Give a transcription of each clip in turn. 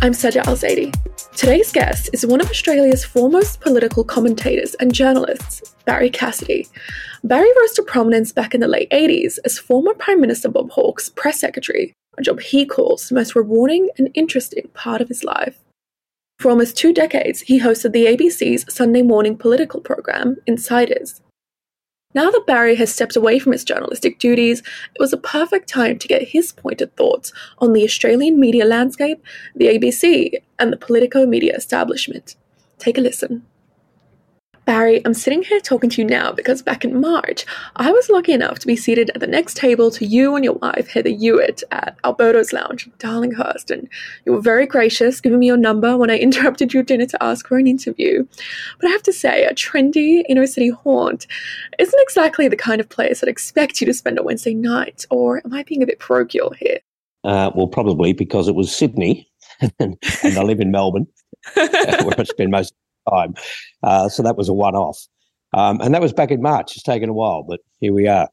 I'm Seja Al Zaidi. Today's guest is one of Australia's foremost political commentators and journalists, Barrie Cassidy. Barrie rose to prominence back in the late 80s as former Prime Minister Bob Hawke's press secretary, a job he calls the most rewarding and interesting part of his life. For almost two decades, he hosted the ABC's Sunday morning political program, Insiders. Now that Barrie has stepped away from his journalistic duties, it was a perfect time to get his pointed thoughts on the Australian media landscape, the ABC, and the politico media establishment. Take a listen. Barrie, I'm sitting here talking to you now because back in March, I was lucky enough to be seated at the next table to you and your wife, Heather Ewart, at Alberto's Lounge in Darlinghurst. And you were very gracious, giving me your number when I interrupted your dinner to ask for an interview. But I have to say, a trendy inner city haunt isn't exactly the kind of place I'd expect you to spend a Wednesday night. Or am I being a bit parochial here? Uh, well, probably because it was Sydney and I live in Melbourne, where I spend most time. Uh, so that was a one off. Um, and that was back in March. It's taken a while, but here we are.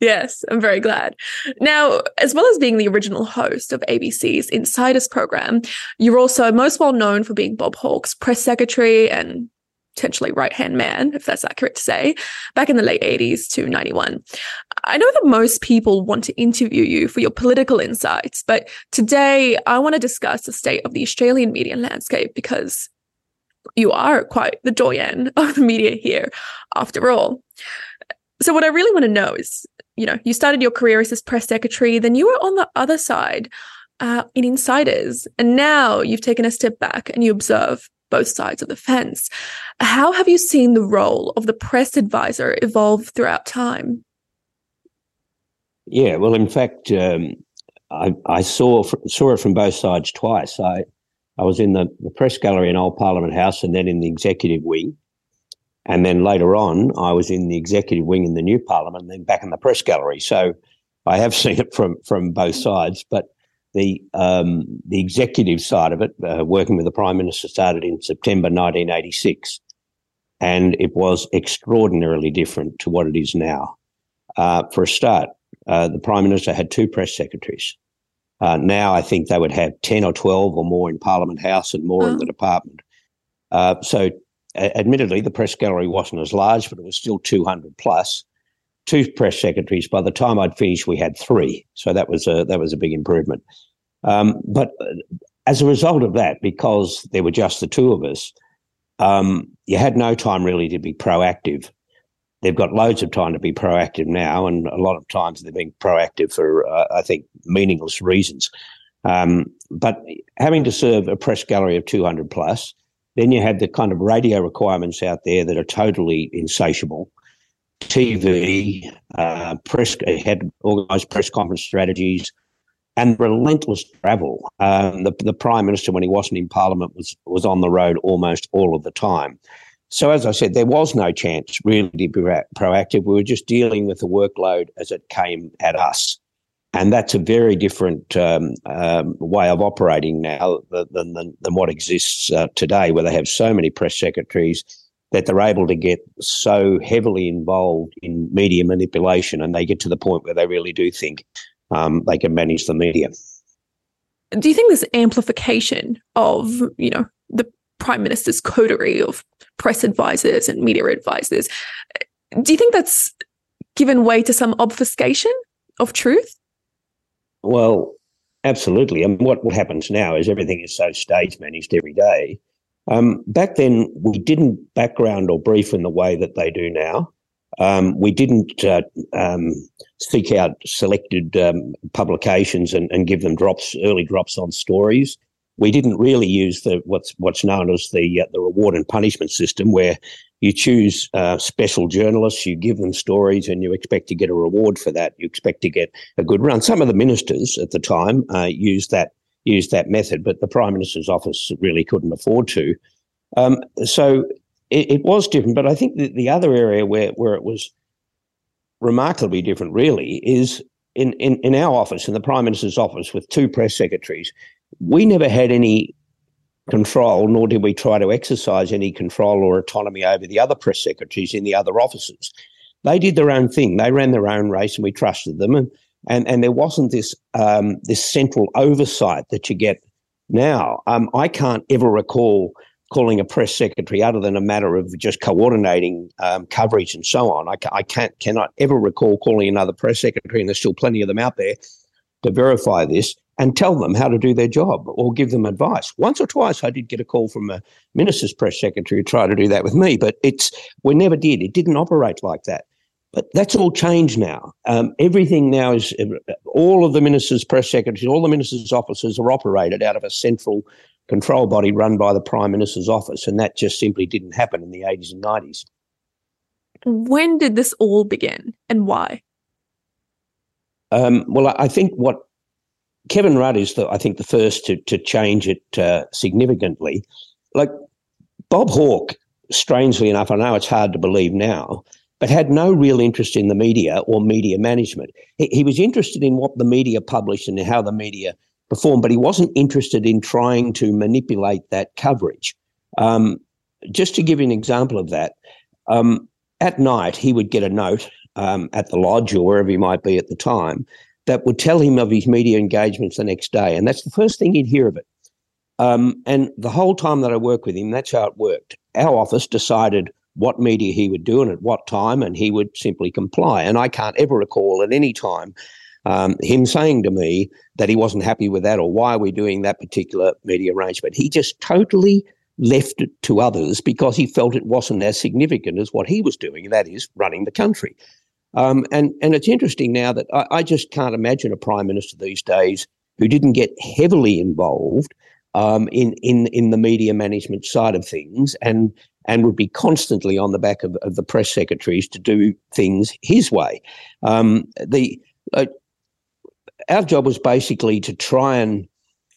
Yes, I'm very glad. Now, as well as being the original host of ABC's Insiders program, you're also most well known for being Bob Hawke's press secretary and potentially right hand man, if that's accurate to say, back in the late 80s to 91. I know that most people want to interview you for your political insights, but today I want to discuss the state of the Australian media landscape because you are quite the doyen of the media here, after all. So, what I really want to know is you know, you started your career as this press secretary, then you were on the other side uh, in Insiders, and now you've taken a step back and you observe both sides of the fence. How have you seen the role of the press advisor evolve throughout time? Yeah, well, in fact, um, I, I, saw saw it from both sides twice. I I was in the, the press gallery in Old Parliament House and then in the executive wing. And then later on, I was in the executive wing in the new parliament and then back in the press gallery. So I have seen it from, from both sides. But the, um, the executive side of it, uh, working with the Prime Minister, started in September 1986. And it was extraordinarily different to what it is now. Uh, for a start, uh, the Prime Minister had two press secretaries. Uh, now I think they would have 10 or 12 or more in Parliament House and more oh. in the department. Uh, so, admittedly, the press gallery wasn't as large, but it was still 200 plus. Two press secretaries. By the time I'd finished, we had three. So that was a that was a big improvement. Um, but uh, as a result of that, because there were just the two of us, um, you had no time really to be proactive they've got loads of time to be proactive now, and a lot of times they're being proactive for, uh, I think, meaningless reasons. Um, but having to serve a press gallery of 200 plus, then you have the kind of radio requirements out there that are totally insatiable. TV, uh, press had organised press conference strategies, and relentless travel. Um, the, the prime minister, when he wasn't in parliament, was was on the road almost all of the time. So, as I said, there was no chance really to be proactive. We were just dealing with the workload as it came at us. And that's a very different um, um, way of operating now than, than, than what exists uh, today, where they have so many press secretaries that they're able to get so heavily involved in media manipulation and they get to the point where they really do think um, they can manage the media. Do you think this amplification of, you know, the prime minister's coterie of press advisors and media advisors. Do you think that's given way to some obfuscation of truth? Well, absolutely. And what, happens now is everything is so stage managed every day. Um, back then, we didn't background or brief in the way that they do now. Um, we didn't uh, um, seek out selected um, publications and, and, give them drops, early drops on stories we didn't really use the what's what's known as the uh, the reward and punishment system, where you choose uh, special journalists, you give them stories, and you expect to get a reward for that. You expect to get a good run. Some of the ministers at the time uh, used that used that method, but the prime minister's office really couldn't afford to. Um, so it, it, was different. But I think the, the other area where where it was remarkably different, really, is in, in, in our office, in the Prime Minister's office, with two press secretaries, we never had any control, nor did we try to exercise any control or autonomy over the other press secretaries in the other offices. They did their own thing. They ran their own race, and we trusted them. And and, and there wasn't this um, this central oversight that you get now. Um, I can't ever recall calling a press secretary other than a matter of just coordinating um, coverage and so on. I, I, can't cannot ever recall calling another press secretary, and there's still plenty of them out there to verify this and tell them how to do their job or give them advice. Once or twice, I did get a call from a minister's press secretary who tried to do that with me, but it's we never did. It didn't operate like that. But that's all changed now. Um, everything now is all of the ministers' press secretaries, all the ministers' offices are operated out of a central control body run by the prime minister's office, and that just simply didn't happen in the 80s and 90s. When did this all begin, and why? Um, well, I think what Kevin Rudd is, the, I think, the first to to change it uh, significantly. Like Bob Hawke, strangely enough, I know it's hard to believe now, but had no real interest in the media or media management. He, he was interested in what the media published and how the media performed, but he wasn't interested in trying to manipulate that coverage. Um, just to give you an example of that, um, at night he would get a note um, at the lodge or wherever he might be at the time that would tell him of his media engagements the next day, and that's the first thing he'd hear of it. Um, and the whole time that I worked with him, that's how it worked. Our office decided what media he would do and at what time, and he would simply comply. And I can't ever recall at any time um, him saying to me that he wasn't happy with that or why are we doing that particular media arrangement. He just totally left it to others because he felt it wasn't as significant as what he was doing, and that is running the country. Um, and and it's interesting now that I, I, just can't imagine a prime minister these days who didn't get heavily involved um, in in in the media management side of things and and would be constantly on the back of, of the press secretaries to do things his way. Um, the uh, our job was basically to try and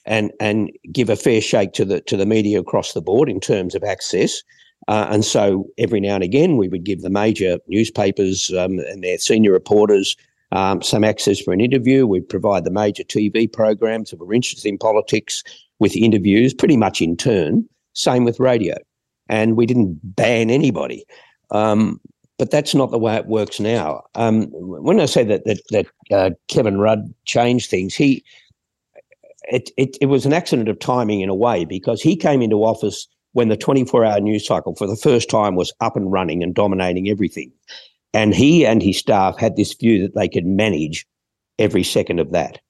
and and give a fair shake to the to the media across the board in terms of access. Uh, and so every now and again, we would give the major newspapers um, and their senior reporters um, some access for an interview. We'd provide the major TV programs that were interested in politics with interviews, pretty much in turn. Same with radio and we didn't ban anybody. Um, but that's not the way it works now. Um, when I say that that, that uh, Kevin Rudd changed things, he it, it it was an accident of timing in a way because he came into office when the 24-hour news cycle for the first time was up and running and dominating everything, and he and his staff had this view that they could manage every second of that.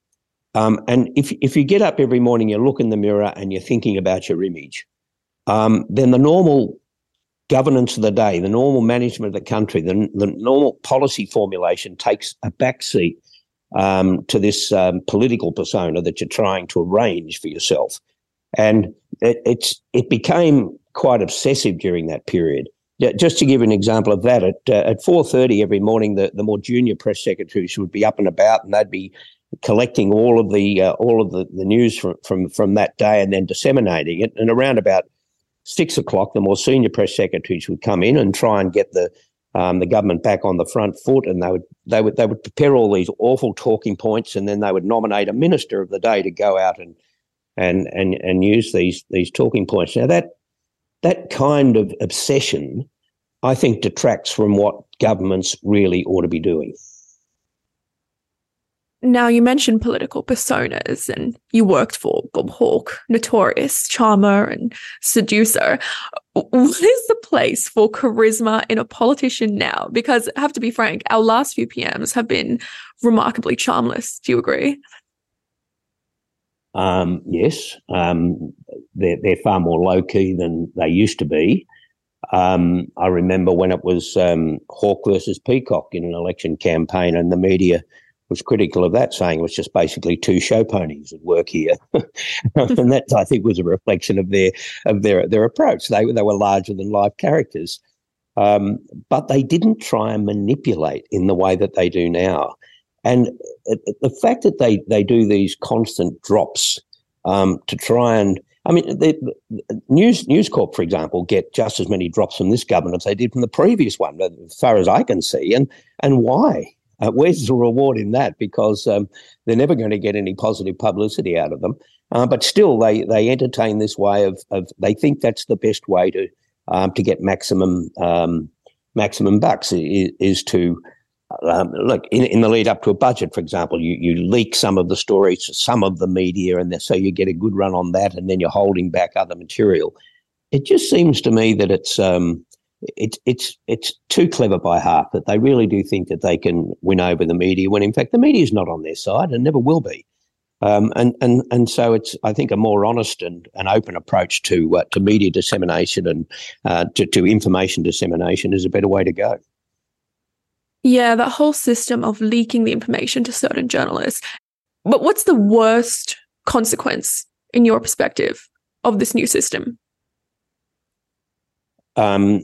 Um, and if if you get up every morning, you look in the mirror and you're thinking about your image, um, then the normal governance of the day, the normal management of the country, the, the normal policy formulation takes a backseat um, to this um, political persona that you're trying to arrange for yourself. And it, it's it became quite obsessive during that period. Just to give an example of that, at uh, at four thirty every morning, the, the more junior press secretaries would be up and about, and they'd be collecting all of the uh, all of the, the news from, from from that day and then disseminating it. And around about six o'clock, the more senior press secretaries would come in and try and get the um, the government back on the front foot, and they would they would they would prepare all these awful talking points, and then they would nominate a minister of the day to go out and and and and use these these talking points. Now that that kind of obsession, I think, detracts from what governments really ought to be doing. Now, you mentioned political personas and you worked for Bob Hawke, notorious charmer and seducer. What is the place for charisma in a politician now? Because I have to be frank, our last few PMs have been remarkably charmless. Do you agree? Um, yes, um, they're, they're far more low key than they used to be. Um, I remember when it was um, Hawke versus Peacock in an election campaign, and the media was critical of that, saying it was just basically two show ponies at work here, and that I think was a reflection of their of their their approach. They they were larger than life characters, um, but they didn't try and manipulate in the way that they do now. And the fact that they they do these constant drops um, to try and I mean, the, News News Corp, for example, get just as many drops from this government as they did from the previous one, as far as I can see. And and why? Uh, where's the reward in that? Because um, they're never going to get any positive publicity out of them. Uh, but still, they they entertain this way of, of they think that's the best way to um, to get maximum um, maximum bucks is, is to um, look, in, in the lead up to a budget, for example, you, you leak some of the stories to some of the media, and so you get a good run on that, and then you're holding back other material. It just seems to me that it's um, it's it's it's too clever by half that they really do think that they can win over the media when in fact the media is not on their side and never will be. Um, and and and so it's I think a more honest and an open approach to uh, to media dissemination and uh, to, to information dissemination is a better way to go. Yeah, that whole system of leaking the information to certain journalists. But what's the worst consequence in your perspective of this new system? Um,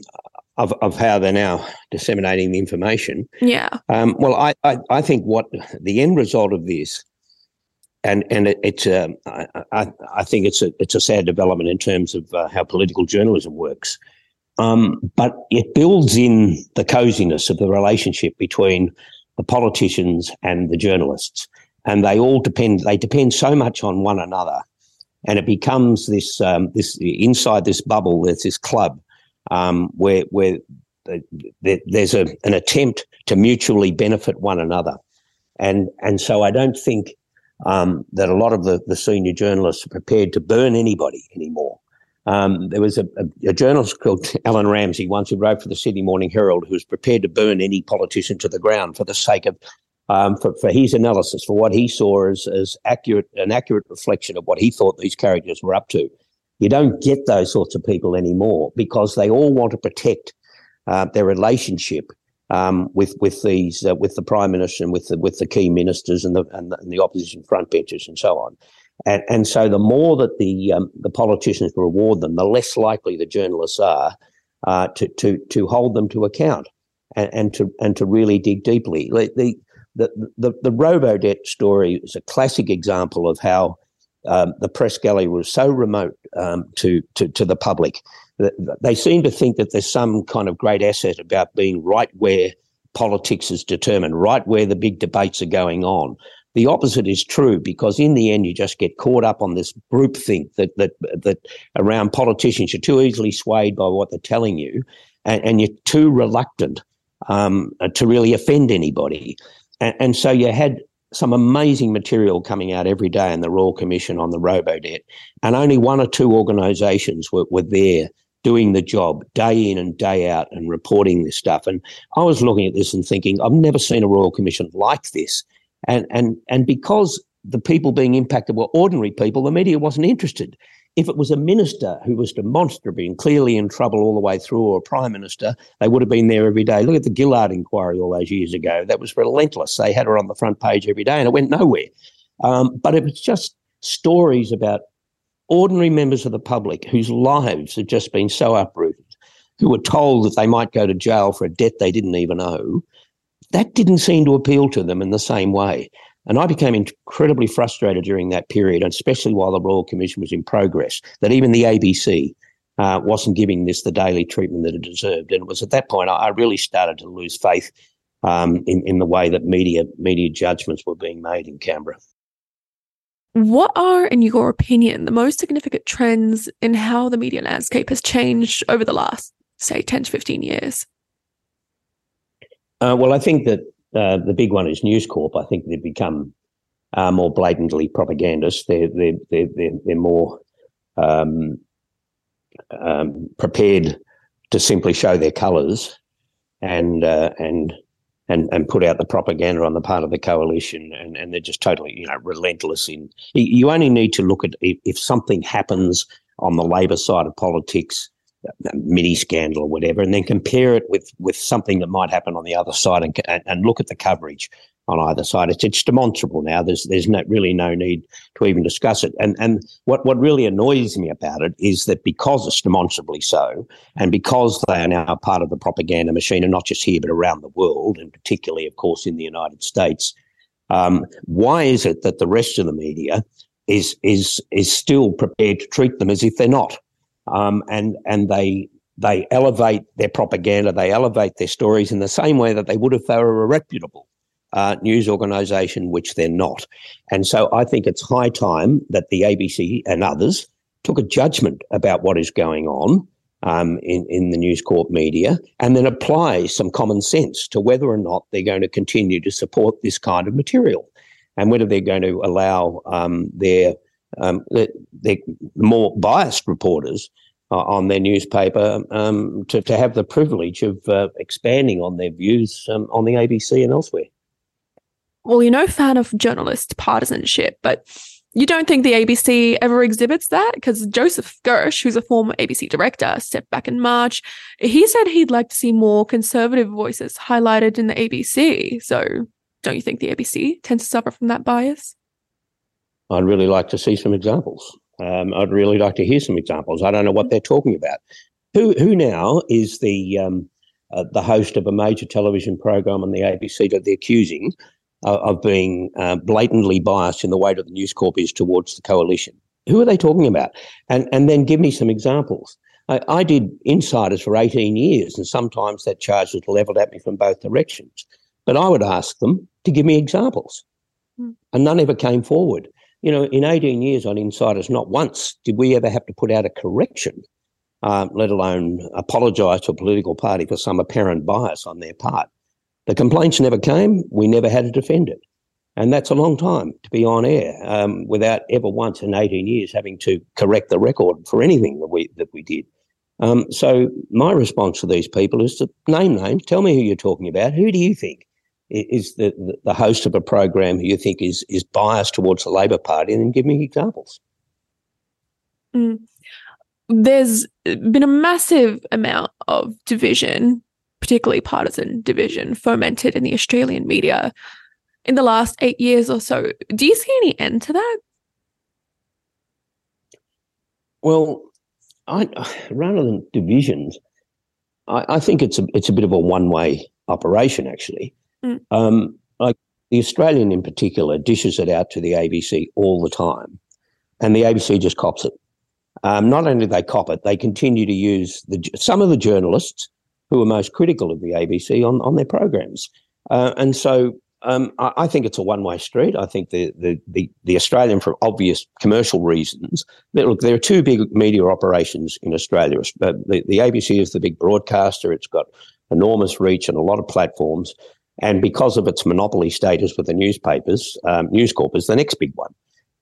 of, of how they're now disseminating the information. Yeah. Um, well, I, I, I think what the end result of this, and and it, it's a, I, I think it's a it's a sad development in terms of uh, how political journalism works. Um, but it builds in the coziness of the relationship between the politicians and the journalists, and they all depend. They depend so much on one another, and it becomes this um, this inside this bubble. There's this club um, where where there's a, an attempt to mutually benefit one another, and and so I don't think um, that a lot of the, the senior journalists are prepared to burn anybody anymore. Um, there was a, a, a, journalist called Alan Ramsey once who wrote for the Sydney Morning Herald who was prepared to burn any politician to the ground for the sake of um, for, for his analysis, for what he saw as, as accurate an accurate reflection of what he thought these characters were up to. You don't get those sorts of people anymore because they all want to protect uh, their relationship um, with with these uh, with the prime minister and with the with the key ministers and the and the, and the opposition front benches and so on. And, and so the more that the um, the politicians reward them, the less likely the journalists are uh, to to to hold them to account and, and to and to really dig deeply. The the the, the Robodebt story is a classic example of how um, the press gallery was so remote um, to, to, to the public they seem to think that there's some kind of great asset about being right where politics is determined, right where the big debates are going on. The opposite is true because in the end you just get caught up on this groupthink that that that around politicians you're too easily swayed by what they're telling you, and, and you're too reluctant um, to really offend anybody. And, and so you had some amazing material coming out every day in the Royal Commission on the Robodebt, and only one or two organisations were, were there doing the job day in and day out and reporting this stuff. And I was looking at this and thinking, I've never seen a Royal Commission like this. And and and because the people being impacted were ordinary people, the media wasn't interested. If it was a minister who was demonstrably and clearly in trouble all the way through, or a prime minister, they would have been there every day. Look at the Gillard inquiry all those years ago. That was relentless. They had her on the front page every day and it went nowhere. Um, but it was just stories about ordinary members of the public whose lives had just been so uprooted, who were told that they might go to jail for a debt they didn't even owe. That didn't seem to appeal to them in the same way. And I became incredibly frustrated during that period, especially while the Royal Commission was in progress, that even the ABC uh, wasn't giving this the daily treatment that it deserved. And it was at that point I, I really started to lose faith um, in, in the way that media media judgments were being made in Canberra. What are, in your opinion, the most significant trends in how the media landscape has changed over the last, say, 10 to 15 years? Uh, well, I think that uh, the big one is News Corp. I think they've become uh, more blatantly propagandist. They're they're they're they're, they're more um, um, prepared to simply show their colours and uh, and and and put out the propaganda on the part of the coalition, and, and they're just totally you know relentless in. You only need to look at if, something happens on the Labor side of politics mini scandal or whatever, and then compare it with with something that might happen on the other side, and and look at the coverage on either side. It's it's demonstrable now. There's there's no, really no need to even discuss it. And and what what really annoys me about it is that because it's demonstrably so, and because they are now part of the propaganda machine, and not just here but around the world, and particularly, of course, in the United States. Um, why is it that the rest of the media is is is still prepared to treat them as if they're not? Um, and and they they elevate their propaganda, they elevate their stories in the same way that they would if they were a reputable uh, news organisation, which they're not. And so I think it's high time that the ABC and others took a judgment about what is going on um, in, in the News Corp media and then apply some common sense to whether or not they're going to continue to support this kind of material and whether they're going to allow um, their, um, their, their, more biased reporters uh, on their newspaper um, to, to have the privilege of uh, expanding on their views um, on the ABC and elsewhere. Well, you're no fan of journalist partisanship, but you don't think the ABC ever exhibits that? Because Joseph Gersh, who's a former ABC director, stepped back in March. He said he'd like to see more conservative voices highlighted in the ABC. So, don't you think the ABC tends to suffer from that bias? I'd really like to see some examples. Um, I'd really like to hear some examples. I don't know what they're talking about. Who who now is the um, uh, the host of a major television program on the ABC that they're accusing uh, of being uh, blatantly biased in the way that the News Corp is towards the coalition. Who are they talking about? And and then give me some examples. I, I did insiders for 18 years, and sometimes that charge was levelled at me from both directions. But I would ask them to give me examples, mm. and none ever came forward. You know, in 18 years on insiders, not once did we ever have to put out a correction, um, let alone apologise to a political party for some apparent bias on their part. The complaints never came. We never had to defend it. And that's a long time to be on air um, without ever once in 18 years having to correct the record for anything that we, that we did. Um, so my response to these people is to name names. Tell me who you're talking about. Who do you think is the, the host of a program who you think is, is biased towards the Labor Party? And then give me examples. Mm. There's been a massive amount of division particularly partisan division fomented in the Australian media in the last eight years or so. Do you see any end to that? Well, I, rather than divisions, I, I, think it's a it's a bit of a one way operation actually. Mm. Um, like the Australian in particular dishes it out to the ABC all the time, and the ABC just cops it. Um, not only do they cop it, they continue to use the some of the journalists who are most critical of the ABC on, on their programs. Uh, and so um, I, I, think it's a one way street. I think the, the, the, the, Australian, for obvious commercial reasons, look, there are two big media operations in Australia. Uh, the, the ABC is the big broadcaster, it's got enormous reach and a lot of platforms. And because of its monopoly status with the newspapers, um, News Corp is the next big one.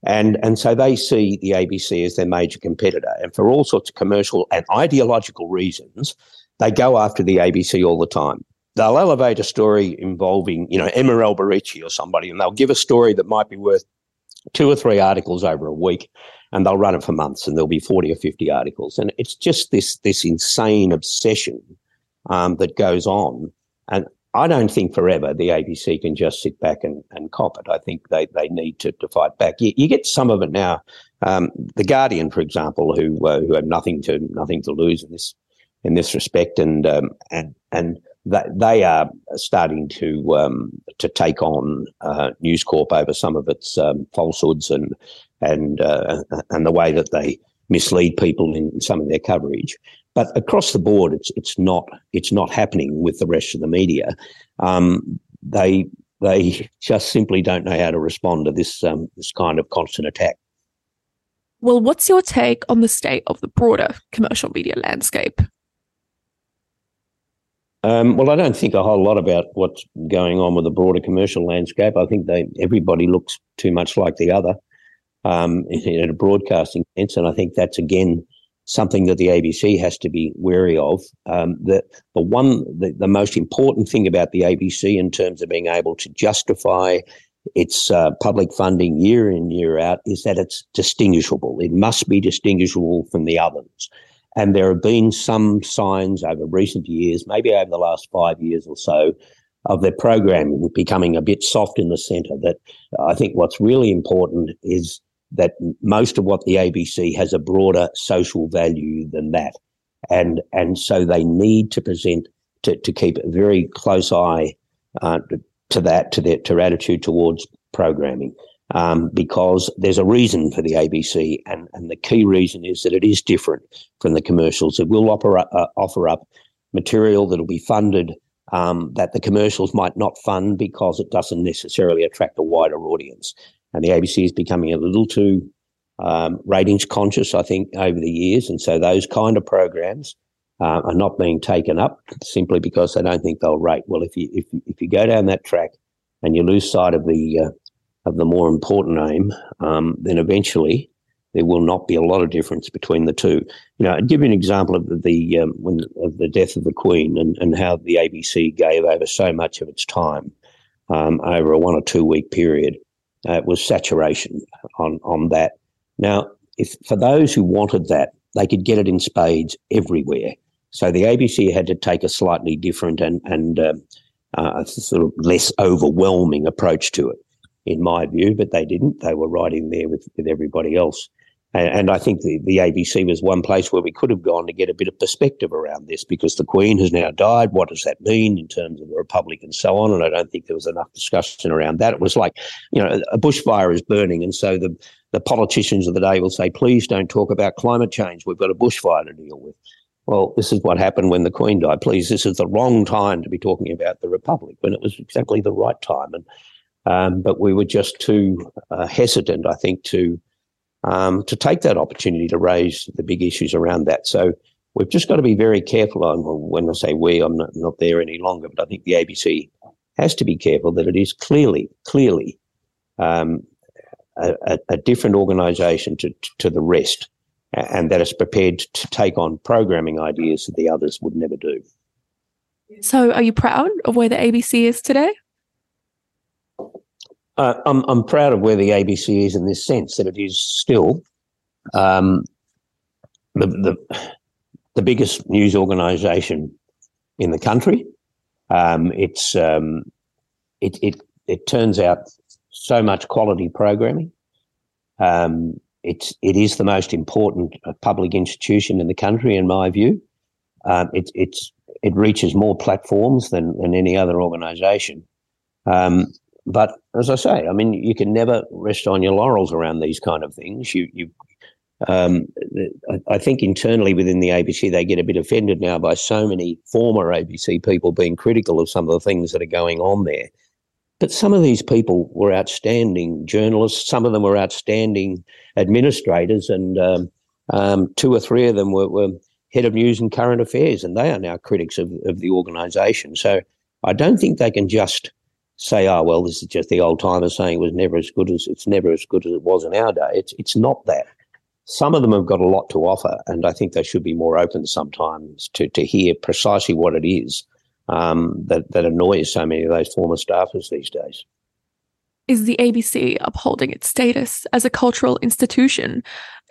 And, and so they see the ABC as their major competitor. And for all sorts of commercial and ideological reasons, they go after the ABC all the time. They'll elevate a story involving, you know, Emma Alberici or somebody, and they'll give a story that might be worth two or three articles over a week, and they'll run it for months, and there'll be forty or fifty articles, and it's just this this insane obsession um, that goes on. And I don't think forever the ABC can just sit back and, and cop it. I think they, they need to, to fight back. You, you get some of it now. Um, the Guardian, for example, who uh, who have nothing to nothing to lose in this in this respect, and um, and and that they are starting to um, to take on uh, News Corp over some of its um, falsehoods and and uh, and the way that they mislead people in some of their coverage. But across the board, it's it's not it's not happening with the rest of the media. Um, they they just simply don't know how to respond to this um, this kind of constant attack. Well, what's your take on the state of the broader commercial media landscape? Um, well, I don't think a whole lot about what's going on with the broader commercial landscape. I think they everybody looks too much like the other um, in, a broadcasting sense, and I think that's again something that the ABC has to be wary of. Um, the the one the, the most important thing about the ABC in terms of being able to justify its uh, public funding year in year out is that it's distinguishable. It must be distinguishable from the others. And there have been some signs over recent years, maybe over the last five years or so, of their programming becoming a bit soft in the centre. That I think what's really important is that most of what the ABC has a broader social value than that. And, and so they need to present, to, to keep a very close eye uh, to that, to their, to attitude towards programming um, because there's a reason for the ABC, and, and the key reason is that it is different from the commercials. It will offer, uh, offer up material that will be funded um, that the commercials might not fund because it doesn't necessarily attract a wider audience. And the ABC is becoming a little too um, ratings conscious, I think, over the years. And so those kind of programs uh, are not being taken up simply because they don't think they'll rate. Well, if you if if you go down that track and you lose sight of the uh, of the more important aim, um, then eventually there will not be a lot of difference between the two. You know, I'll give you an example of the, the um, when of the death of the Queen and, and how the ABC gave over so much of its time um, over a one or two week period. Uh, it was saturation on on that. Now, if for those who wanted that, they could get it in spades everywhere. So the ABC had to take a slightly different and and um, uh, sort of less overwhelming approach to it, in my view. But they didn't. They were right in there with with everybody else. And, and I think the, the ABC was one place where we could have gone to get a bit of perspective around this because the Queen has now died. What does that mean in terms of the Republic and so on? And I don't think there was enough discussion around that. It was like, you know, a bushfire is burning. And so the, the politicians of the day will say, please don't talk about climate change. We've got a bushfire to deal with. Well, this is what happened when the Queen died. Please, this is the wrong time to be talking about the Republic when it was exactly the right time. And um, but we were just too uh, hesitant, I think, to um, to take that opportunity to raise the big issues around that. So we've just got to be very careful on when I say we, I'm not, not there any longer, but I think the ABC has to be careful that it is clearly, clearly um, a, a, different organisation to, to the rest and that is prepared to take on programming ideas that the others would never do. So, are you proud of where the ABC is today? Uh, I'm, I'm proud of where the ABC is in this sense that it is still um, the, the, the biggest news organisation in the country. Um, it's um, it, it it turns out so much quality programming. Um, it's it is the most important uh, public institution in the country, in my view. Um, it, it's it reaches more platforms than, than any other organisation. Um, but as I say, I mean, you can never rest on your laurels around these kind of things. You you. Um, I think internally within the ABC, they get a bit offended now by so many former ABC people being critical of some of the things that are going on there. But some of these people were outstanding journalists. Some of them were outstanding administrators, and um, um, two or three of them were, were, head of news and current affairs, and they are now critics of, of the organisation. So I don't think they can just say, "Oh, well, this is just the old timers saying it was never as good as it's never as good as it was in our day." It's it's not that. Some of them have got a lot to offer, and I think they should be more open sometimes to to hear precisely what it is um, that, that annoys so many of those former staffers these days. Is the ABC upholding its status as a cultural institution?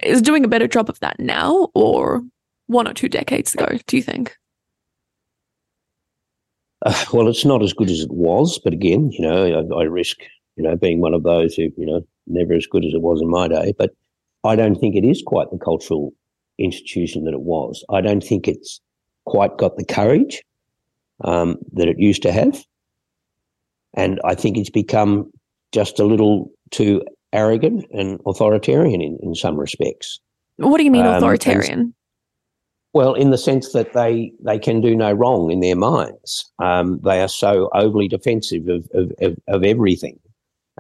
Is doing a better job of that now or one or two decades ago, do you think? Uh, well, it's not as good as it was, but again, you know, I, I, risk, you know, being one of those who, you know, never as good as it was in my day. But I don't think it is quite the cultural institution that it was. I don't think it's quite got the courage um, that it used to have. And I think it's become just a little too arrogant and authoritarian in, in some respects. What do you mean um, authoritarian? Well, in the sense that they, they can do no wrong in their minds. Um, they are so overly defensive of, of, of, of, everything.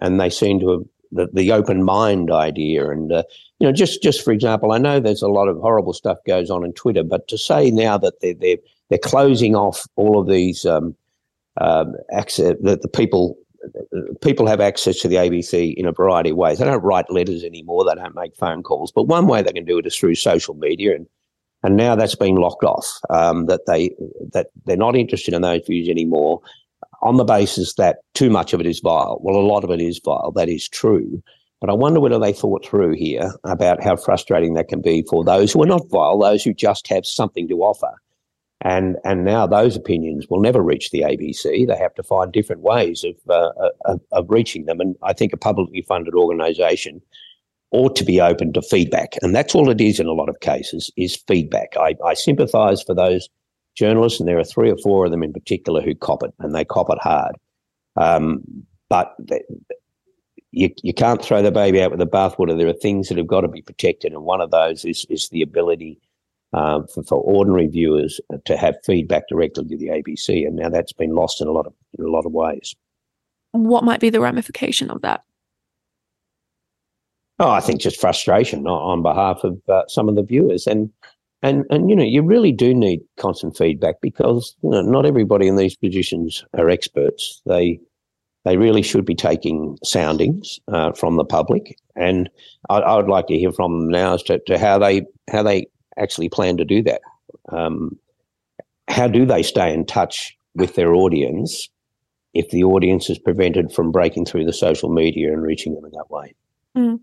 And they seem to have the, the open mind idea. And, uh, you know, just, just for example, I know there's a lot of horrible stuff goes on in Twitter, but to say now that they're, they're they're closing off all of these um, um, access that the people people have access to the ABC in a variety of ways. They don't write letters anymore. They don't make phone calls. But one way they can do it is through social media, and and now that's been locked off. Um, that they that they're not interested in those views anymore, on the basis that too much of it is vile. Well, a lot of it is vile. That is true. But I wonder whether they thought through here about how frustrating that can be for those who are not vile, those who just have something to offer and and now those opinions will never reach the ABC. They have to find different ways of uh, of, of, reaching them. And I think a publicly funded organisation ought to be open to feedback, and that's all it is in a lot of cases is feedback. I, I sympathise for those journalists, and there are three or four of them in particular who cop it, and they cop it hard. Um, but they, you, you can't throw the baby out with the bathwater. There are things that have got to be protected, and one of those is is the ability um, for, for, ordinary viewers to have feedback directly to the ABC, and now that's been lost in a lot of in a lot of ways. What might be the ramification of that? Oh, I think just frustration on behalf of uh, some of the viewers, and and and you know you really do need constant feedback because you know not everybody in these positions are experts. They they really should be taking soundings uh, from the public, and I, I, would like to hear from them now as to, to how they how they actually plan to do that. Um, how do they stay in touch with their audience if the audience is prevented from breaking through the social media and reaching them in that way? Mm.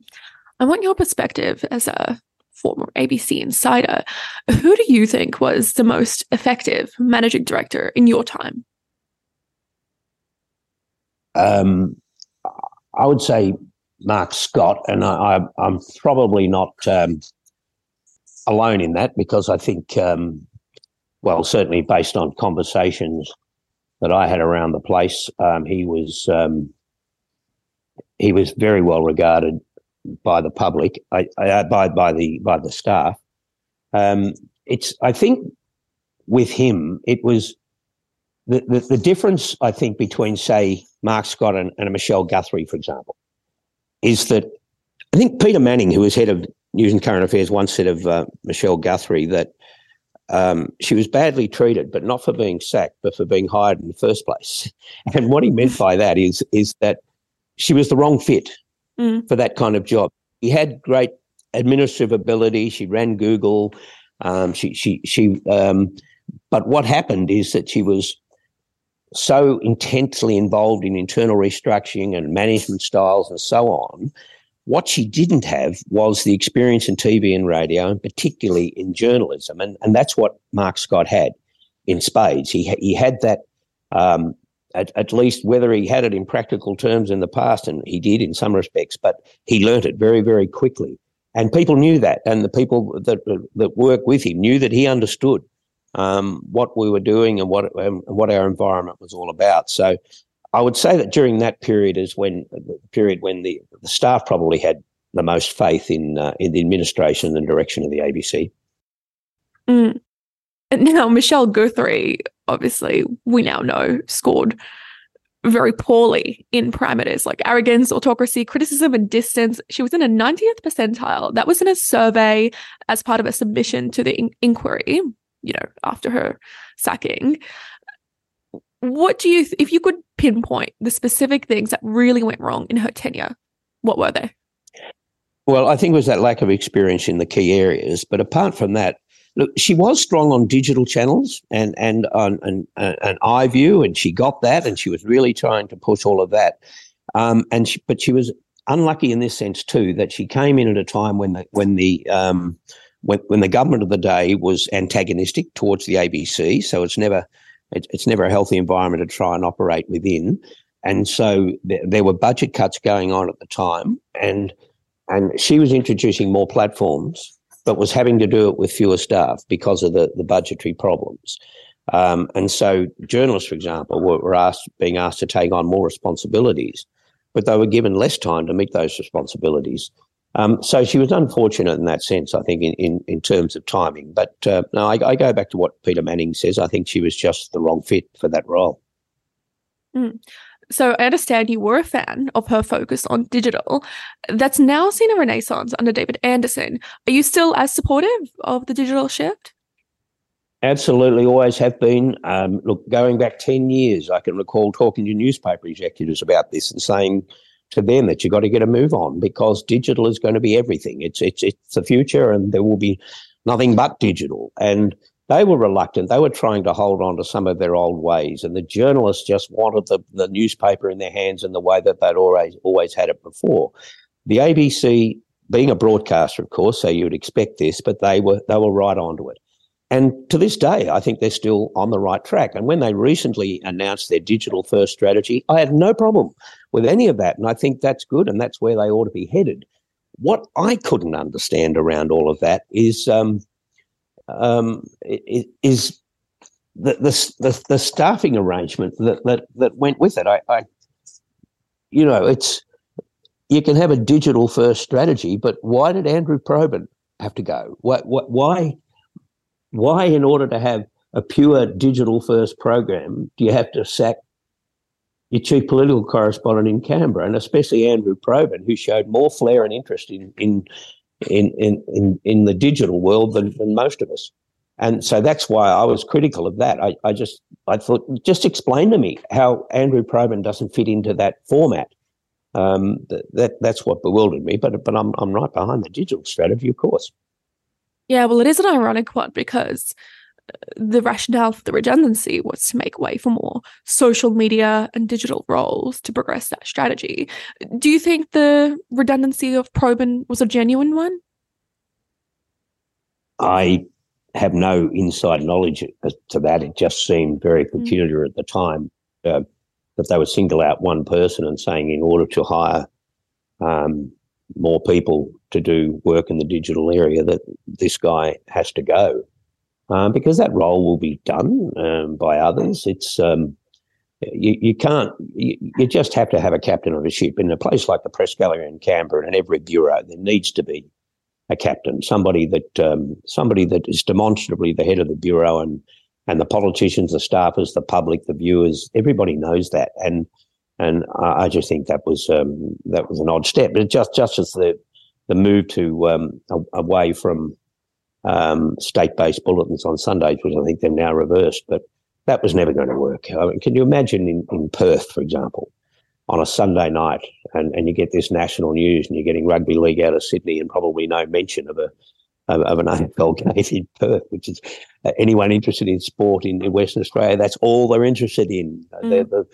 I want your perspective as a former ABC insider. Who do you think was the most effective managing director in your time? Um, I would say Mark Scott, and I, am probably not um, alone in that because I think, um, well, certainly based on conversations that I had around the place, um, he was um, he was very well regarded by the public, I, I, by by the by the staff. Um, it's I think with him it was the, the, the difference I think between say Mark Scott and, and Michelle Guthrie, for example, is that I think Peter Manning, who was head of News and Current Affairs, once said of uh, Michelle Guthrie that um, she was badly treated, but not for being sacked, but for being hired in the first place. And what he meant by that is is that she was the wrong fit mm. for that kind of job. He had great administrative ability. She ran Google. Um, she she she. Um, but what happened is that she was so intensely involved in internal restructuring and management styles and so on. What she didn't have was the experience in TV and radio, and particularly in journalism, and and that's what Mark Scott had in spades. He he had that um, at, at, least whether he had it in practical terms in the past, and he did in some respects, but he learnt it very, very quickly. And people knew that, and the people that that work with him knew that he understood um, what we were doing and what um, what our environment was all about. So, I would say that during that period is when the period when the, the staff probably had the most faith in uh, in the administration and direction of the ABC. Mm. Now, Michelle Guthrie, obviously, we now know scored very poorly in parameters like arrogance, autocracy, criticism, and distance. She was in a 90th percentile. That was in a survey as part of a submission to the in- inquiry, you know, after her sacking. What do you, th- if you could pinpoint the specific things that really went wrong in her tenure, what were they? Well, I think it was that lack of experience in the key areas. But apart from that, look, she was strong on digital channels and and on an, an iView, and she got that, and she was really trying to push all of that. Um, and she, but she was unlucky in this sense too that she came in at a time when the when the um, when, when the government of the day was antagonistic towards the ABC. So it's never it, it's never a healthy environment to try and operate within. And so th- there were budget cuts going on at the time, and and she was introducing more platforms but was having to do it with fewer staff because of the, the budgetary problems. Um, and so journalists, for example, were, were asked, being asked to take on more responsibilities, but they were given less time to meet those responsibilities. Um, so she was unfortunate in that sense, I think, in, in, in terms of timing. But uh, no, I, I, go back to what Peter Manning says. I think she was just the wrong fit for that role. Mm. So I understand you were a fan of her focus on digital. That's now seen a renaissance under David Anderson. Are you still as supportive of the digital shift? Absolutely, always have been. Um, look, going back 10 years, I can recall talking to newspaper executives about this and saying to them that you've got to get a move on because digital is going to be everything. It's, it's, it's the future and there will be nothing but digital. And they were reluctant. They were trying to hold on to some of their old ways, and the journalists just wanted the, the newspaper in their hands in the way that they'd always always had it before. The ABC, being a broadcaster, of course, so you would expect this, but they were they were right onto it. And to this day, I think they're still on the right track. And when they recently announced their digital first strategy, I had no problem with any of that. And I think that's good and that's where they ought to be headed. What I couldn't understand around all of that is um, um, is the, the, the staffing arrangement that that that went with it. I, I, you know, it's you can have a digital first strategy, but why did Andrew Probyn have to go? What, why, why, in order to have a pure digital first program, do you have to sack your chief political correspondent in Canberra, and especially Andrew Probyn, who showed more flair and interest in, in in in in, in the digital world than, than most of us. And so that's why I was critical of that. I, I just I thought just explain to me how Andrew Probyn doesn't fit into that format. Um, that, that that's what bewildered me. But but I'm I'm right behind the digital strategy, of course. Yeah, well, it is an ironic one because the rationale for the redundancy was to make way for more social media and digital roles to progress that strategy. Do you think the redundancy of Probyn was a genuine one? I have no inside knowledge to that. It just seemed very hmm. peculiar mm. at the time uh, that they would single out one person and saying, in order to hire um, more people to do work in the digital area, that this guy has to go um, because that role will be done um, by others. It's um, you, you can't you, you, just have to have a captain of a ship in a place like the press gallery in Canberra and in every bureau there needs to be a captain somebody that um, somebody that is demonstrably the head of the bureau and and the politicians the staffers the public the viewers everybody knows that and and I, I just think that was um, that was an odd step but just just as the the move to um, away from um, state-based bulletins on Sundays, which I think they've now reversed. But that was never going to work. I mean, can you imagine in, in Perth, for example, on a Sunday night, and, and you get this national news, and you're getting rugby league out of Sydney, and probably no mention of a of, of an AFL game in Perth, which is uh, anyone interested in sport in, in, Western Australia. That's all they're interested in. Mm. The, the,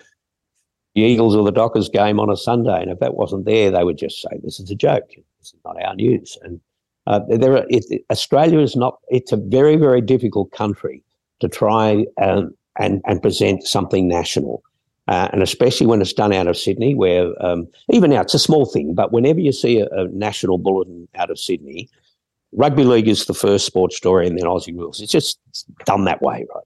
the Eagles or the Dockers game on a Sunday, and if that wasn't there, they would just say, "This is a joke. This is not our news." And uh, there are, it, Australia is not, it's a very, very difficult country to try and, and, and present something national. Uh, and especially when it's done out of Sydney, where um, even now it's a small thing, but whenever you see a, a, national bulletin out of Sydney, rugby league is the first sports story and then Aussie rules. It's just done that way, right?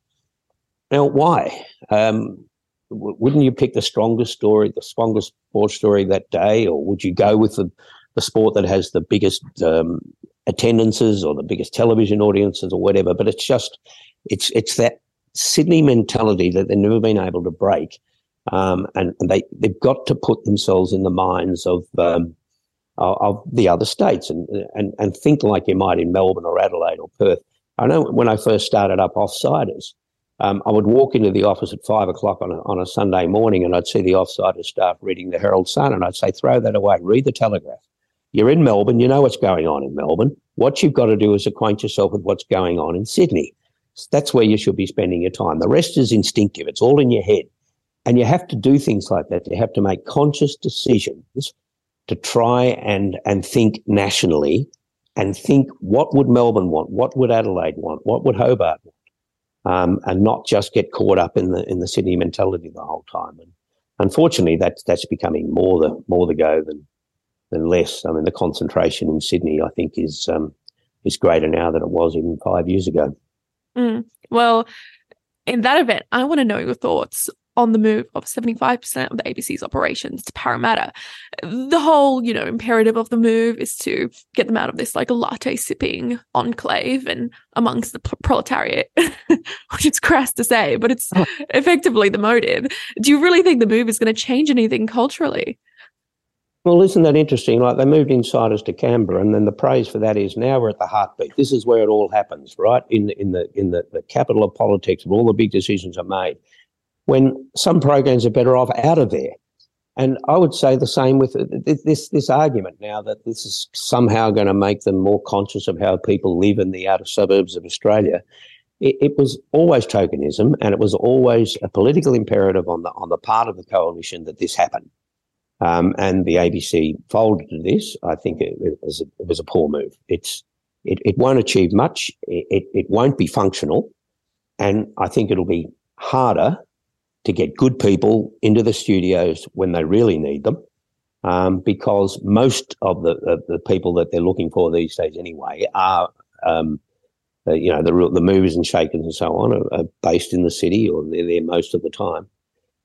Now, why? Um, wouldn't you pick the strongest story, the strongest sports story that day, or would you go with the the sport that has the biggest um, attendances or the biggest television audiences or whatever. But it's just it's it's that Sydney mentality that they've never been able to break, um, and, and, they they've got to put themselves in the minds of um, of the other states and and and think like you might in Melbourne or Adelaide or Perth. I know when I first started up Offsiders, um, I would walk into the office at five o'clock on a, on a Sunday morning and I'd see the Offsiders staff reading the Herald Sun and I'd say, throw that away, read the Telegraph. You're in Melbourne, you know what's going on in Melbourne. What you've got to do is acquaint yourself with what's going on in Sydney. That's where you should be spending your time. The rest is instinctive, it's all in your head. And you have to do things like that. You have to make conscious decisions to try and, and think nationally and think what would Melbourne want? What would Adelaide want? What would Hobart want? Um, and not just get caught up in the in the Sydney mentality the whole time. And unfortunately, that's that's becoming more the more the go than than less. I mean, the concentration in Sydney, I think, is um, is greater now than it was even five years ago. Mm. Well, in that event, I want to know your thoughts on the move of 75% of the ABC's operations to Parramatta. The whole, you know, imperative of the move is to get them out of this like latte sipping enclave and amongst the proletariat, which is crass to say, but it's effectively the motive. Do you really think the move is going to change anything culturally? Well, isn't that interesting? Like they moved insiders to Canberra, and then the praise for that is now we're at the heartbeat. This is where it all happens, right? In the, in the in the, the capital of politics, and all the big decisions are made. When some programs are better off out of there, and I would say the same with uh, this this argument now that this is somehow going to make them more conscious of how people live in the outer suburbs of Australia. It, it was always tokenism, and it was always a political imperative on the on the part of the coalition that this happened. Um, and the ABC folded this. I think it, it, was, a, it was a poor move. It's it, it won't achieve much. It, it won't be functional, and I think it'll be harder to get good people into the studios when they really need them, um, because most of the, the, the people that they're looking for these days anyway are. Um, uh, you know the the movers and shakers and so on are, are based in the city, or they're there most of the time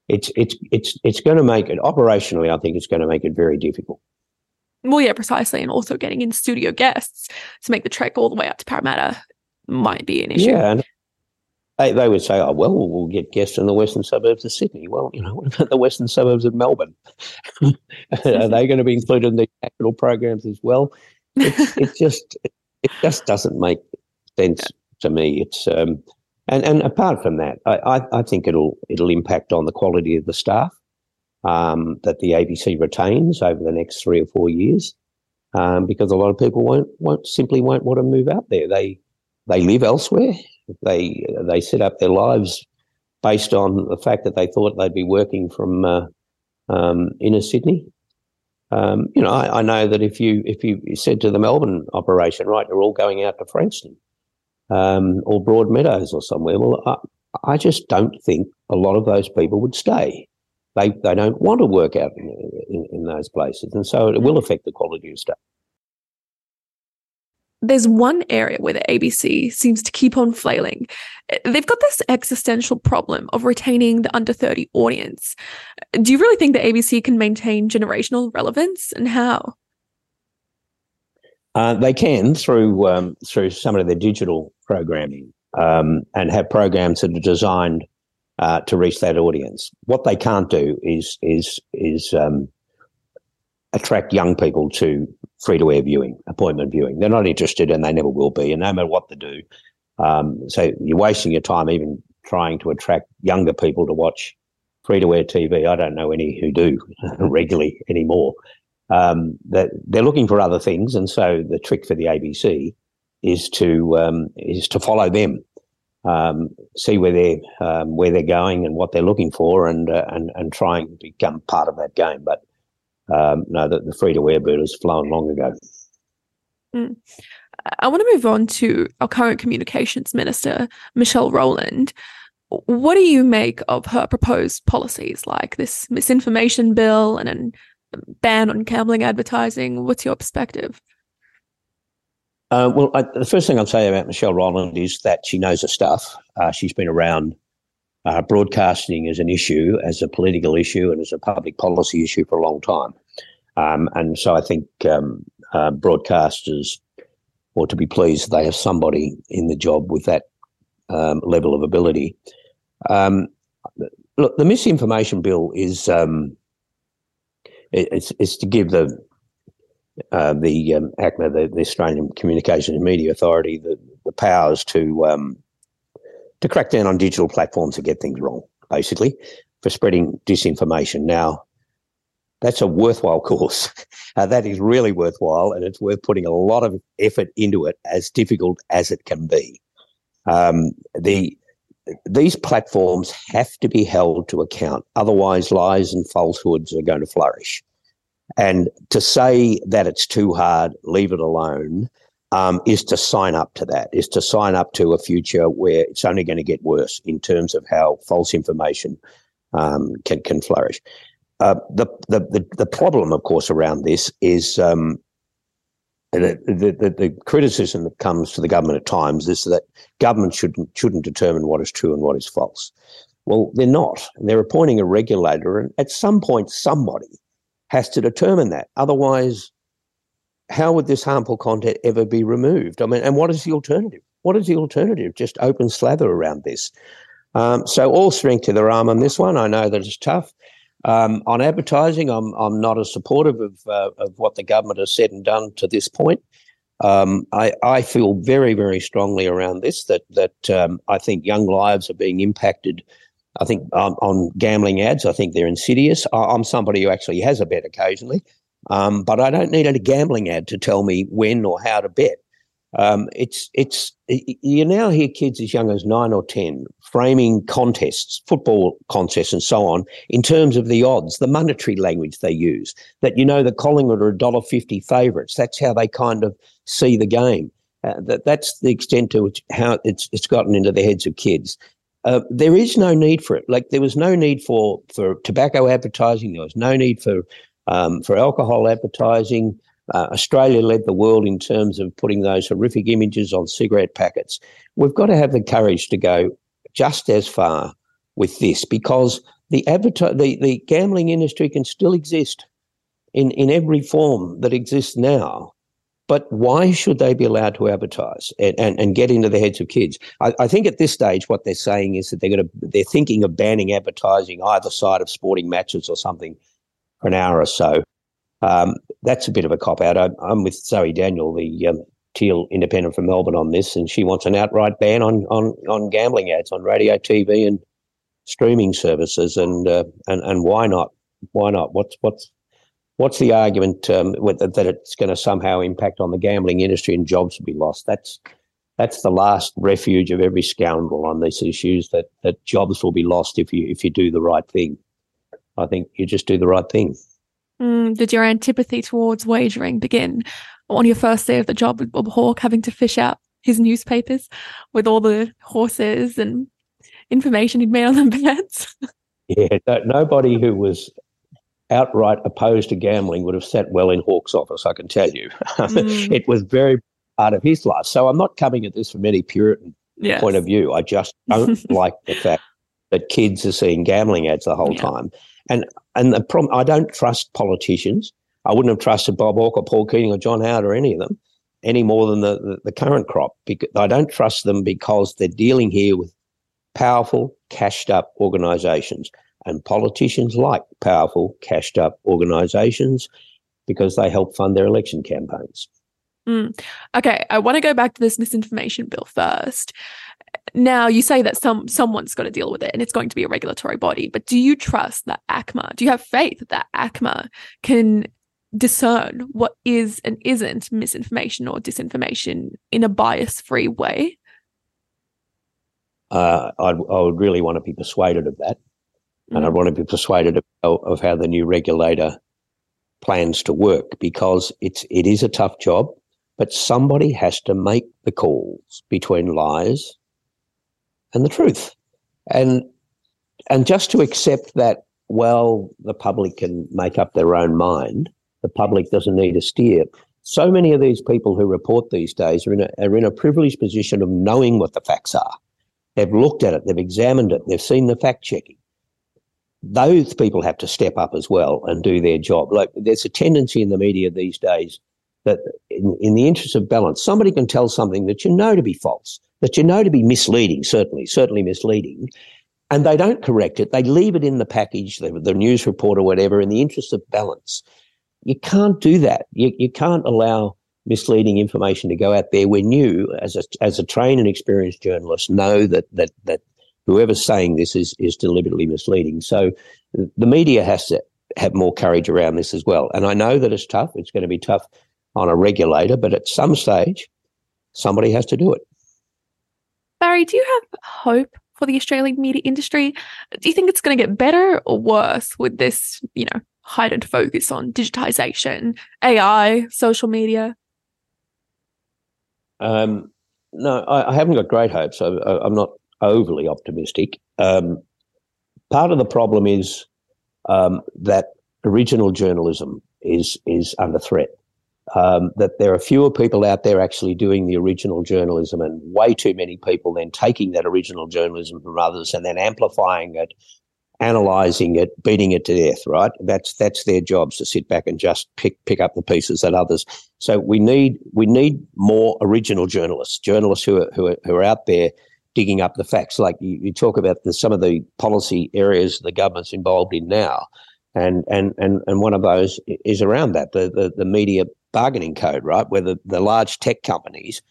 it's it's it's it's going to make it operationally. I think it's going to make it very difficult. Well, yeah, precisely, and also getting in studio guests to make the trek all the way up to Parramatta might be an issue. Yeah, and they, they would say, "Oh, well, we'll get guests in the western suburbs of Sydney." Well, you know, what about the western suburbs of Melbourne? Are they going to be included in the capital programs as well? It's, it just it just doesn't make sense to me. It's um, and and apart from that, I, I, think it'll it'll impact on the quality of the staff um, that the ABC retains over the next three or four years, um, because a lot of people won't won't simply won't want to move out there. They they live elsewhere. They they set up their lives based on the fact that they thought they'd be working from uh, um, inner Sydney. Um, you know, I, I, know that if you if you said to the Melbourne operation, right, you're all going out to Frankston um, or Broadmeadows or somewhere, well, I, I, just don't think a lot of those people would stay. They they don't want to work out in, in, in those places, and so it will affect the quality of stay there's one area where the ABC seems to keep on flailing. They've got this existential problem of retaining the under 30 audience. Do you really think the ABC can maintain generational relevance and how? Uh, they can through um, through some of their digital programming um, and have programs that are designed uh, to reach that audience. What they can't do is is is um, attract young people to free to air viewing, appointment viewing. They're not interested and they never will be. And no matter what they do, um, so you're wasting your time even trying to attract younger people to watch free to air TV. I don't know any who do regularly anymore. Um, that they're looking for other things, and so the trick for the ABC is to um, is to follow them, um, see where they're um, where they're going and what they're looking for, and uh, and and try and become part of that game. But um, no, the, the free to air bird has flown long ago. Mm. I want to move on to our current communications minister, Michelle Rowland. What do you make of her proposed policies like this misinformation bill and a ban on gambling advertising? What's your perspective? Uh, well, I, the first thing I'll say about Michelle Rowland is that she knows her stuff. Uh, she's been around uh, broadcasting as an issue, as a political issue, and as a public policy issue for a long time. Um, and so I think um, uh, broadcasters ought to be pleased they have somebody in the job with that um, level of ability. Um, look, the misinformation bill is um, it, it's, it's to give the uh, the um, ACMA, the, the, Australian Communications and Media Authority, the, the powers to um, to crack down on digital platforms that get things wrong, basically, for spreading disinformation. Now, that's a worthwhile course. Uh, that is really worthwhile, and it's worth putting a lot of effort into it, as difficult as it can be. Um, the these platforms have to be held to account, otherwise, lies and falsehoods are going to flourish. And to say that it's too hard, leave it alone, um, is to sign up to that, is to sign up to a future where it's only going to get worse in terms of how false information um, can can flourish. Uh, the, the, the the problem, of course, around this is um, the, the, the criticism that comes to the government at times is that government shouldn't shouldn't determine what is true and what is false. Well, they're not. They're appointing a regulator, and at some point, somebody has to determine that. Otherwise, how would this harmful content ever be removed? I mean, and what is the alternative? What is the alternative? Just open slather around this. Um, so all strength to their arm on this one. I know that it's tough. Um, on advertising, I'm I'm not as supportive of uh, of what the government has said and done to this point. Um, I I feel very very strongly around this that that um, I think young lives are being impacted. I think um, on gambling ads, I think they're insidious. I, am somebody who actually has a bet occasionally, um, but I don't need a gambling ad to tell me when or how to bet. Um, it's it's you now hear kids as young as nine or ten framing contests, football contests, and so on in terms of the odds, the monetary language they use. That you know the Collingwood are a dollar fifty favourites. That's how they kind of see the game. Uh, that that's the extent to which how it's it's gotten into the heads of kids. Uh, there is no need for it. Like there was no need for for tobacco advertising. There was no need for um, for alcohol advertising. Uh, Australia led the world in terms of putting those horrific images on cigarette packets. We've got to have the courage to go just as far with this because the, adverti- the, the gambling industry can still exist in, in every form that exists now. But why should they be allowed to advertise and, and, and get into the heads of kids? I, I, think at this stage, what they're saying is that they're going to they're thinking of banning advertising either side of sporting matches or something for an hour or so. Um, that's a bit of a cop out. I, am with Zoe Daniel, the um, Teal Independent from Melbourne, on this, and she wants an outright ban on on on gambling ads on radio, TV, and streaming services. And uh, and and why not? Why not? What's what's what's the argument um, that it's going to somehow impact on the gambling industry and jobs will be lost? That's that's the last refuge of every scoundrel on these issues. That that jobs will be lost if you if you do the right thing. I think you just do the right thing. Mm, did your antipathy towards wagering begin on your first day of the job with Bob Hawke, having to fish out his newspapers with all the horses and information he'd made on the bets? yeah, nobody who was outright opposed to gambling would have sat well in Hawke's office, I can tell you. Mm. it was very part of his life. So I'm not coming at this from any Puritan yes. point of view. I just don't like the fact that kids are seeing gambling ads the whole yeah. time. And and the problem, I don't trust politicians. I wouldn't have trusted Bob Hawke or Paul Keating or John Howard or any of them any more than the, the, the current crop. Because I don't trust them because they're dealing here with powerful, cashed up organisations. And politicians like powerful, cashed up organisations because they help fund their election campaigns. Mm. Okay, I want to go back to this misinformation bill first. Now you say that some someone's got to deal with it and it's going to be a regulatory body, but do you trust that ACMA, do you have faith that ACMA can discern what is and isn't misinformation or disinformation in a bias-free way? Uh, i would really want to be persuaded of that. Mm-hmm. And I'd mm. want to be persuaded of, of how the new regulator plans to work because it's it is a tough job, but somebody has to make the calls between lies and the truth. And and just to accept that, well, the public can make up their own mind. The public doesn't need a steer. So many of these people who report these days are in a, are in a privileged position of knowing what the facts are. They've looked at it, they've examined it, they've seen the fact checking. Those people have to step up as well and do their job. Like there's a tendency in the media these days that, in, in the interest of balance, somebody can tell something that you know to be false that you know to be misleading, certainly, certainly misleading, and they don't correct it. They leave it in the package, the, the news report or whatever, in the interest of balance. You can't do that. You, you can't allow misleading information to go out there when you, as a, as a trained and experienced journalist, know that, that, that whoever's saying this is, is deliberately misleading. So the media has to have more courage around this as well. And I know that it's tough. It's going to be tough on a regulator, but at some stage, somebody has to do it. Barrie, do you have hope for the Australian media industry? Do you think it's going to get better or worse with this, you know, heightened focus on digitization, AI, social media? Um, no, I, I, haven't got great hopes. I, am not overly optimistic. Um, part of the problem is um, that original journalism is is under threat um, that there are fewer people out there actually doing the original journalism, and way too many people then taking that original journalism from others and then amplifying it, analysing it, beating it to death. Right? That's that's their jobs to sit back and just pick pick up the pieces that others. So we need we need more original journalists, journalists who are who are, who are out there digging up the facts. Like you, you talk about the, some of the policy areas the government's involved in now. And, and, and, and one of those is around that, the, the, the media bargaining code, right? Where the, the large tech companies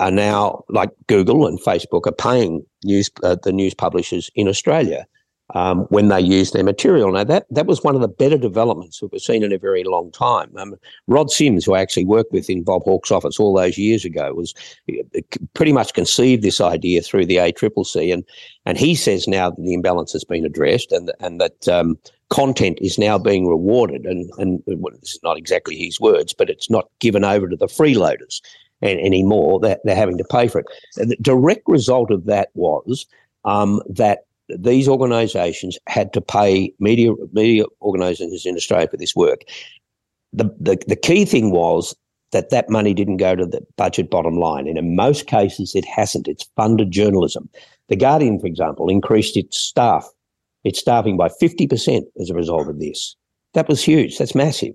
are now, like Google and Facebook, are paying news uh, the news publishers in Australia um, when they use their material. Now that that was one of the better developments that we've seen in a very long time. Um, Rod Sims, who I actually worked with in Bob Hawke's office all those years ago, was uh, pretty much conceived this idea through the ACCC, and and he says now that the imbalance has been addressed and and that um, content is now being rewarded, and and well, this is not exactly his words, but it's not given over to the freeloaders anymore. That they're, they're having to pay for it. And the direct result of that was um, that these organisations had to pay media media organisations in Australia for this work. The, the the key thing was that that money didn't go to the budget bottom line, and in most cases it hasn't. It's funded journalism. The Guardian, for example, increased its staff it's staffing by 50% as a result of this. That was huge. That's massive.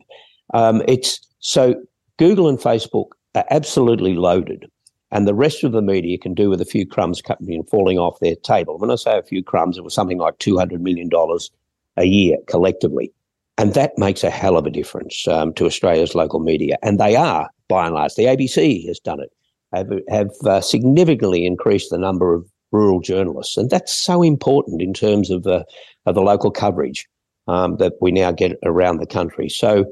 Um, it's so Google and Facebook are absolutely loaded, and the rest of the media can do with a few crumbs coming and falling off their table. When I say a few crumbs, it was something like $200 million a year collectively. and that makes a hell of a difference um, to Australia's local media. And they are, by and large, the ABC has done it, have, have uh, significantly increased the number of rural journalists. And that's so important in terms of, uh, of the local coverage um, that we now get around the country. So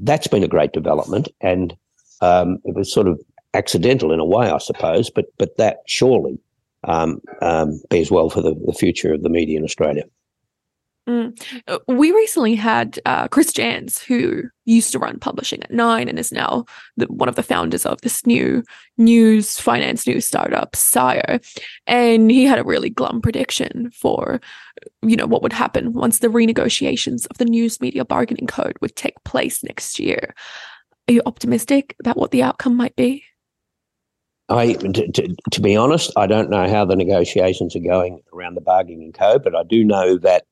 that's been a great development. And um, it was sort of accidental in a way, I suppose, but, but that surely um, um, bears well for the, the future of the media in Australia. Mm. Uh, we recently had uh, Chris Janz, who used to run publishing at Nine and is now the, one of the founders of this new news, finance news startup, Sire. And he had a really glum prediction for, you know, what would happen once the renegotiations of the news media bargaining code would take place next year. Are you optimistic about what the outcome might be? I, to, to, to be honest, I don't know how the negotiations are going around the bargaining code, but I do know that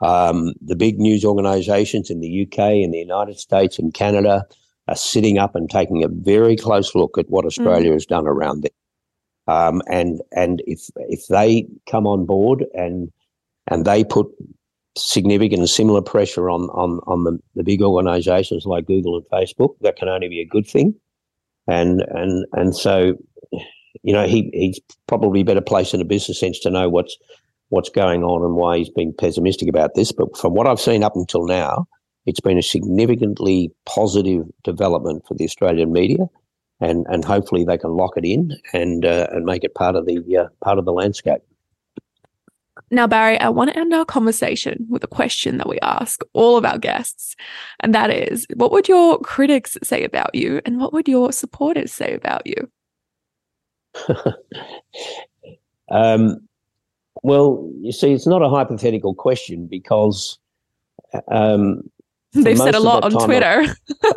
um, the big news organisations in the UK, in the United States, in Canada are sitting up and taking a very close look at what Australia mm. has done around it. Um, and and if if they come on board and and they put significant and similar pressure on on on the, the big organisations like Google and Facebook, that can only be a good thing. And and and so, you know, he he's probably better placed in a business sense to know what's what's going on and why he's been pessimistic about this. But from what I've seen up until now, it's been a significantly positive development for the Australian media, and and hopefully they can lock it in and uh, and make it part of the uh, part of the landscape. Now, Barrie, I want to end our conversation with a question that we ask all of our guests, and that is, what would your critics say about you, and what would your supporters say about you? um, well, you see, it's not a hypothetical question because um, they've said a lot on Twitter.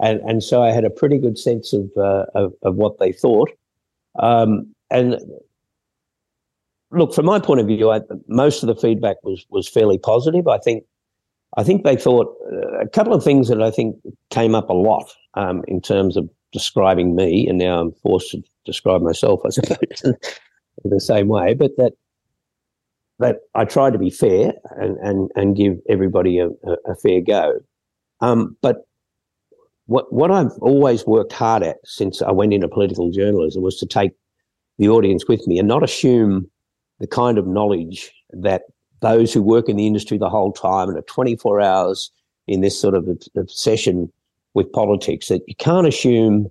and and so I had a pretty good sense of uh, of, of, what they thought. Um, and look, from my point of view, I, most of the feedback was was fairly positive. I think I think they thought uh, a couple of things that I think came up a lot um, in terms of describing me, and now I'm forced to describe myself, I suppose in the same way, but that that I try to be fair and and and give everybody a, a, fair go. Um, but what what I've always worked hard at since I went into political journalism was to take the audience with me and not assume the kind of knowledge that those who work in the industry the whole time and are 24 hours in this sort of obsession with politics that you can't assume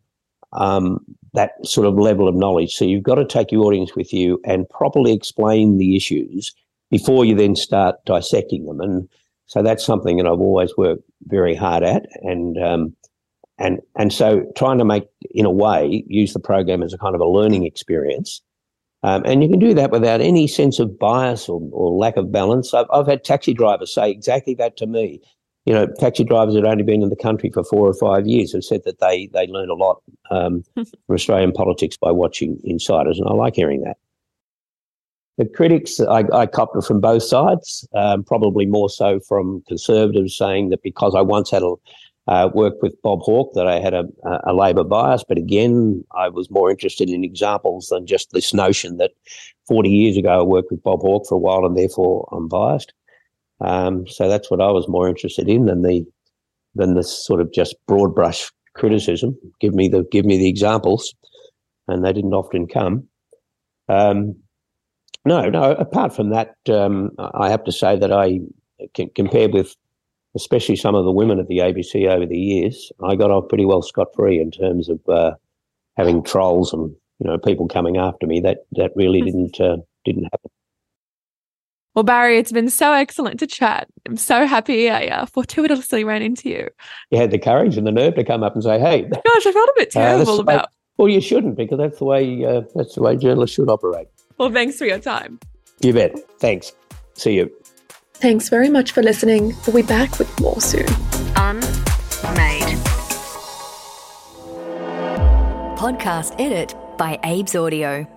um, that sort of level of knowledge. So you've got to take your audience with you and properly explain the issues before you then start dissecting them. And so that's something that I've always worked very hard at. And um, and and so trying to make, in a way, use the program as a kind of a learning experience. Um, and you can do that without any sense of bias or, or lack of balance. I've, I've had taxi drivers say exactly that to me you know, taxi drivers that had only been in the country for four or five years have said that they they learn a lot um, from Australian politics by watching Insiders, and I like hearing that. The critics, I, I copped it from both sides, um, probably more so from conservatives saying that because I once had a uh, worked with Bob Hawke that I had a, a Labor bias, but again, I was more interested in examples than just this notion that 40 years ago I worked with Bob Hawke for a while and therefore I'm biased. Um, so that's what I was more interested in than the than the sort of just broad brush criticism. Give me the give me the examples, and they didn't often come. Um, no, no. Apart from that, um, I have to say that I, compared with especially some of the women at the ABC over the years, I got off pretty well scot free in terms of uh, having trolls and you know people coming after me. That that really hmm. didn't uh, didn't happen. Well, Barrie, it's been so excellent to chat. I'm so happy I uh, fortuitously ran into you. You had the courage and the nerve to come up and say, "Hey." Gosh, I felt a bit uh, terrible uh, about. Well, you shouldn't because that's the way uh, that's the way journalists should operate. Well, thanks for your time. You bet. Thanks. See you. Thanks very much for listening. We'll be back with more soon. Unmade. Podcast edit by Abe's Audio.